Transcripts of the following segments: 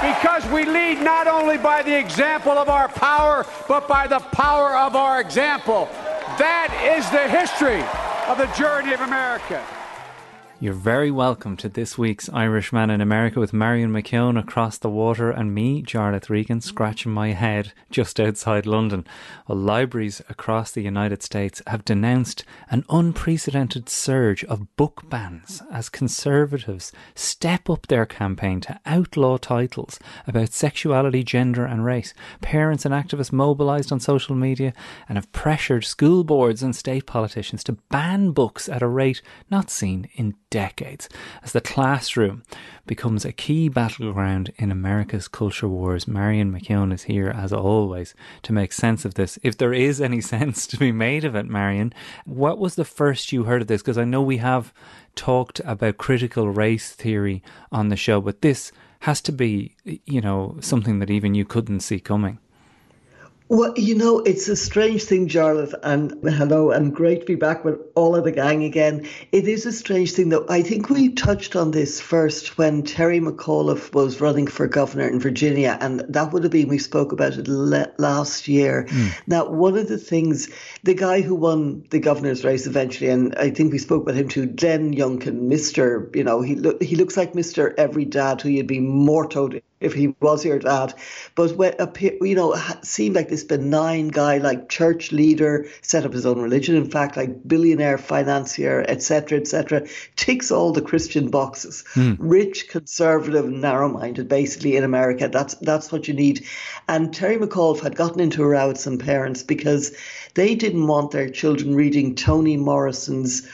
because we lead not only by the example of our power, but by the power of our example. That is the history of the journey of America. You're very welcome to this week's Irishman in America with Marion McKeone across the water and me, Jarlath Regan, scratching my head just outside London. Well, libraries across the United States have denounced an unprecedented surge of book bans as conservatives step up their campaign to outlaw titles about sexuality, gender, and race. Parents and activists mobilised on social media and have pressured school boards and state politicians to ban books at a rate not seen in decades as the classroom becomes a key battleground in America's culture wars. Marion McKeone is here, as always, to make sense of this. If there is any sense to be made of it, Marion, what was the first you heard of this? Because I know we have talked about critical race theory on the show, but this has to be, you know, something that even you couldn't see coming. Well, you know, it's a strange thing, Jarlath, and hello, and great to be back with all of the gang again. It is a strange thing, though. I think we touched on this first when Terry McAuliffe was running for governor in Virginia, and that would have been, we spoke about it le- last year. Mm. Now, one of the things, the guy who won the governor's race eventually, and I think we spoke about him too, Glenn Youngkin, Mr., you know, he, lo- he looks like Mr. Every Dad who you'd be mortoed if he was your dad. But when, you know, seemed like this benign guy, like church leader, set up his own religion. In fact, like billionaire financier, etc., etc., ticks all the Christian boxes. Mm. Rich, conservative, narrow-minded, basically in America. That's that's what you need. And Terry McAuliffe had gotten into a row with some parents because they didn't want their children reading Toni Morrison's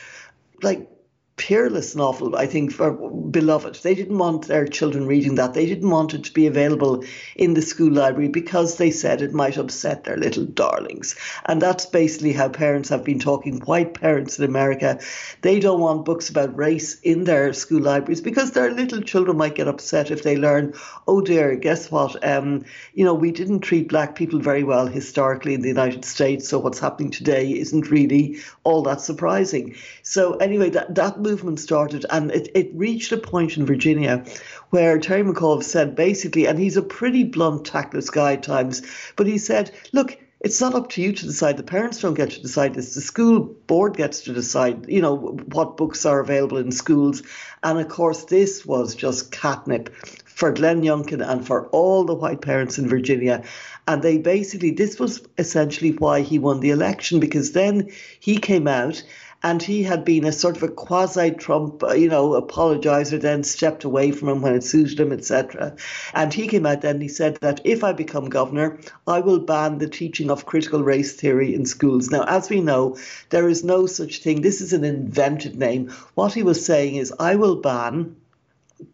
like peerless novel, I think, for Beloved. They didn't want their children reading that. They didn't want it to be available in the school library because they said it might upset their little darlings. And that's basically how parents have been talking. White parents in America, they don't want books about race in their school libraries because their little children might get upset if they learn, oh dear, guess what? Um, you know, we didn't treat black people very well historically in the United States, so what's happening today isn't really all that surprising. So anyway, that, that movement started, and it, it reached a point in Virginia where Terry McAuliffe said basically, and he's a pretty blunt, tactless guy at times, but he said, look, it's not up to you to decide. The parents don't get to decide this. The school board gets to decide, you know, what books are available in schools. And of course, this was just catnip for Glenn Youngkin and for all the white parents in Virginia. And they basically, this was essentially why he won the election because then he came out and he had been a sort of a quasi-Trump, uh, you know, apologizer, then stepped away from him when it suited him, etc. And he came out then and he said that if I become governor, I will ban the teaching of critical race theory in schools. Now, as we know, there is no such thing. This is an invented name. What he was saying is, I will ban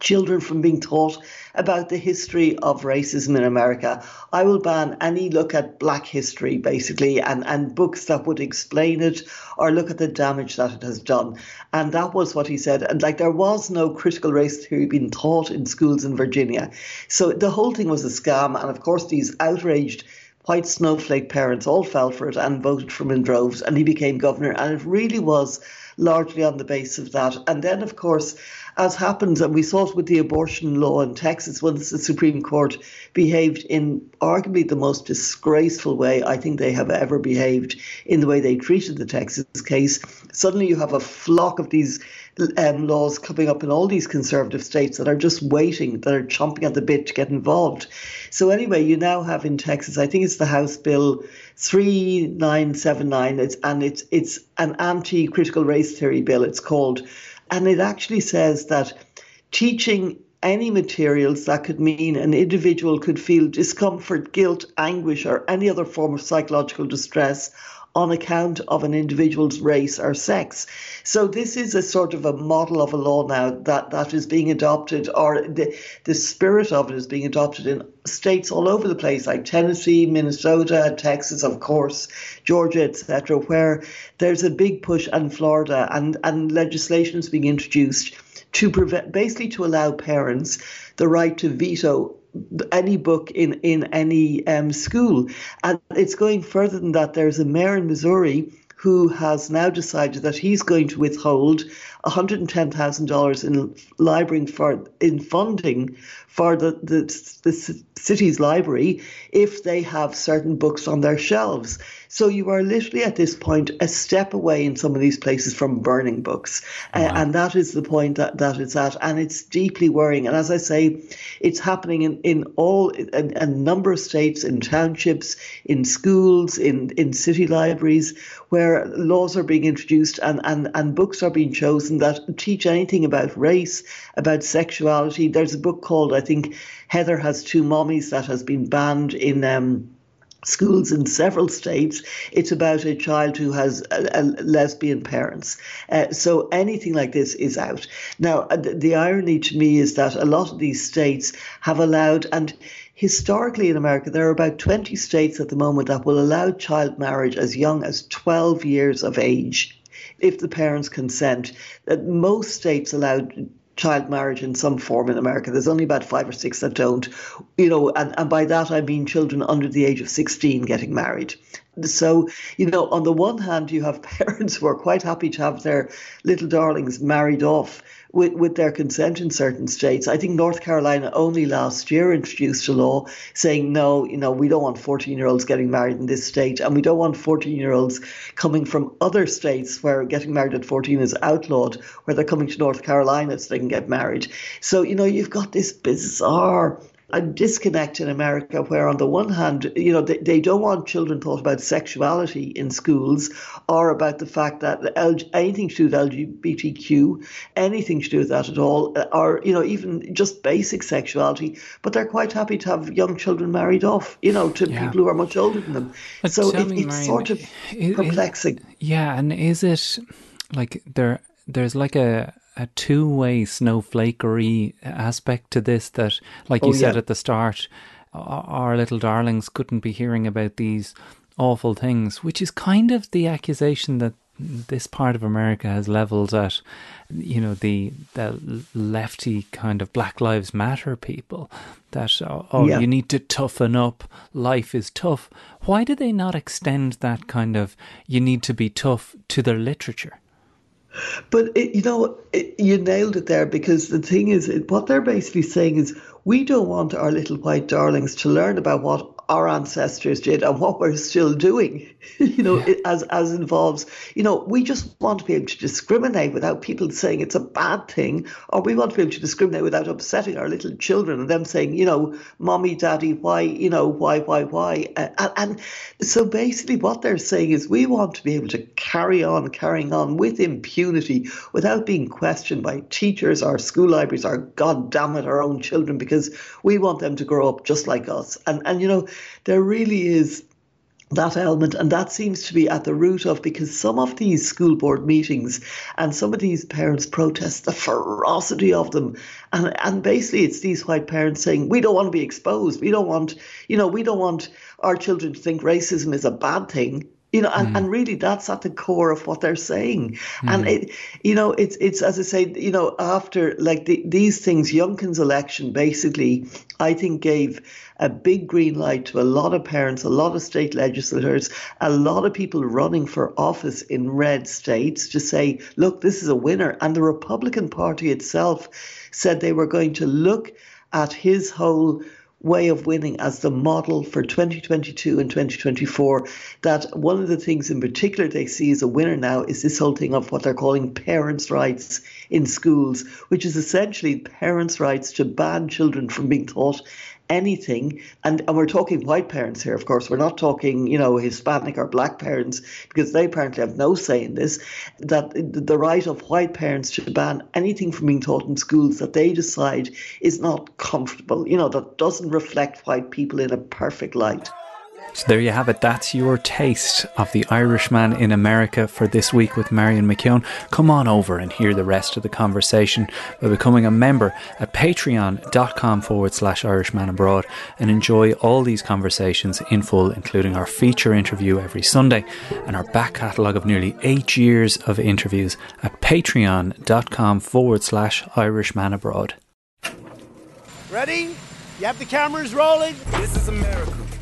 children from being taught about the history of racism in America. I will ban any look at black history, basically, and, and books that would explain it or look at the damage that it has done. And that was what he said. And like there was no critical race theory being taught in schools in Virginia. So the whole thing was a scam. And of course, these outraged white snowflake parents all fell for it and voted for him in droves. And he became governor. And it really was largely on the basis of that. And then, of course, as happens, and we saw it with the abortion law in Texas once the Supreme Court behaved in arguably the most disgraceful way I think they have ever behaved in the way they treated the Texas case. Suddenly you have a flock of these um, laws coming up in all these conservative states that are just waiting, that are chomping at the bit to get involved. So, anyway, you now have in Texas, I think it's the House Bill 3979 it's and it's it's an anti-critical race theory bill it's called and it actually says that teaching any materials that could mean an individual could feel discomfort, guilt, anguish, or any other form of psychological distress on account of an individual's race or sex. So this is a sort of a model of a law now that, that is being adopted, or the, the spirit of it is being adopted in states all over the place, like Tennessee, Minnesota, Texas, of course, Georgia, etc., where there's a big push, and Florida, and, and legislation is being introduced to prevent, basically to allow parents the right to veto any book in in any um, school, and it's going further than that. There's a mayor in Missouri who has now decided that he's going to withhold $110,000 in library for in funding for the, the, the city's library if they have certain books on their shelves. So you are literally at this point a step away in some of these places from burning books. Uh, wow. Uh, and that is the point that, that it's at. And it's deeply worrying. And as I say, it's happening in, in all, in, a number of states, in townships, in schools, in, in city libraries, where laws are being introduced and, and, and books are being chosen that teach anything about race, about sexuality. There's a book called, I think, Heather Has Two Mommies that has been banned in. Um, schools in several states. It's about a child who has a, a lesbian parents. Uh, so anything like this is out. Now, uh, the, the irony to me is that a lot of these states have allowed, and historically in America, there are about 20 states at the moment that will allow child marriage as young as 12 years of age if the parents consent. That most states allow child marriage in some form in America. There's only about five or six that don't, you know, and, and by that I mean children under the age of 16 getting married. So, you know, on the one hand, you have parents who are quite happy to have their little darlings married off with, with their consent in certain states. I think North Carolina only last year introduced a law saying, no, you know, we don't want 14 year olds getting married in this state, and we don't want 14 year olds coming from other states where getting married at 14 is outlawed, where they're coming to North Carolina so they can get married. So, you know, you've got this bizarre a disconnect in America where, on the one hand, you know, they, they don't want children taught about sexuality in schools or about the fact that anything to do with LGBTQ, anything to do with that at all, uh, or, you know, even just basic sexuality, but they're quite happy to have young children married off, you know, to yeah. people who are much older than them. But so it, it's Marion, sort of perplexing. yeah, and is it like there? There's like a a two way snowflakery aspect to this that, like you oh, said yeah. at the start, our little darlings couldn't be hearing about these awful things, which is kind of the accusation that this part of America has levelled at, you know, the the lefty kind of Black Lives Matter people. That oh, oh yeah. you need to toughen up. Life is tough. Why do they not extend that kind of you need to be tough to their literature? But it, you know, it, you nailed it there because the thing is, what they're basically saying is we don't want our little white darlings to learn about what our ancestors did and what we're still doing, you know, yeah. as as involves, you know, we just want to be able to discriminate without people saying it's a bad thing, or we want to be able to discriminate without upsetting our little children and them saying, you know, mommy, daddy, why, you know, why, why, why, and, and so basically what they're saying is we want to be able to carry on, carrying on with impunity without being questioned by teachers our school libraries our God damn it, our own children because we want them to grow up just like us, and and you know there really is that element and that seems to be at the root of because some of these school board meetings and some of these parents protest the ferocity of them. And and basically it's these white parents saying we don't want to be exposed. We don't want you know we don't want our children to think racism is a bad thing you know and, mm. and really that's at the core of what they're saying mm. and it you know it's it's as i say you know after like the, these things youngkin's election basically i think gave a big green light to a lot of parents a lot of state legislators a lot of people running for office in red states to say look this is a winner and the republican party itself said they were going to look at his whole way of winning as the model for 2022 and 2024. That one of the things in particular they see as a winner now is this whole thing of what they're calling parents' rights in schools, which is essentially parents' rights to ban children from being taught anything, and, and we're talking white parents here, of course, we're not talking, you know, Hispanic or black parents, because they apparently have no say in this, that the right of white parents to ban anything from being taught in schools that they decide is not comfortable, you know, that doesn't reflect white people in a perfect light. So there you have it. That's your taste of the Irishman in America for this week with Marion McKeone. Come on over and hear the rest of the conversation by becoming a member at patreon.com forward slash Irishman abroad and enjoy all these conversations in full, including our feature interview every Sunday and our back catalogue of nearly eight years of interviews at patreon.com forward slash Irishman abroad. Ready? You have the cameras rolling? This is America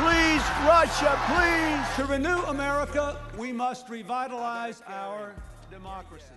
Please, Russia, please. To renew America, we must revitalize our democracy.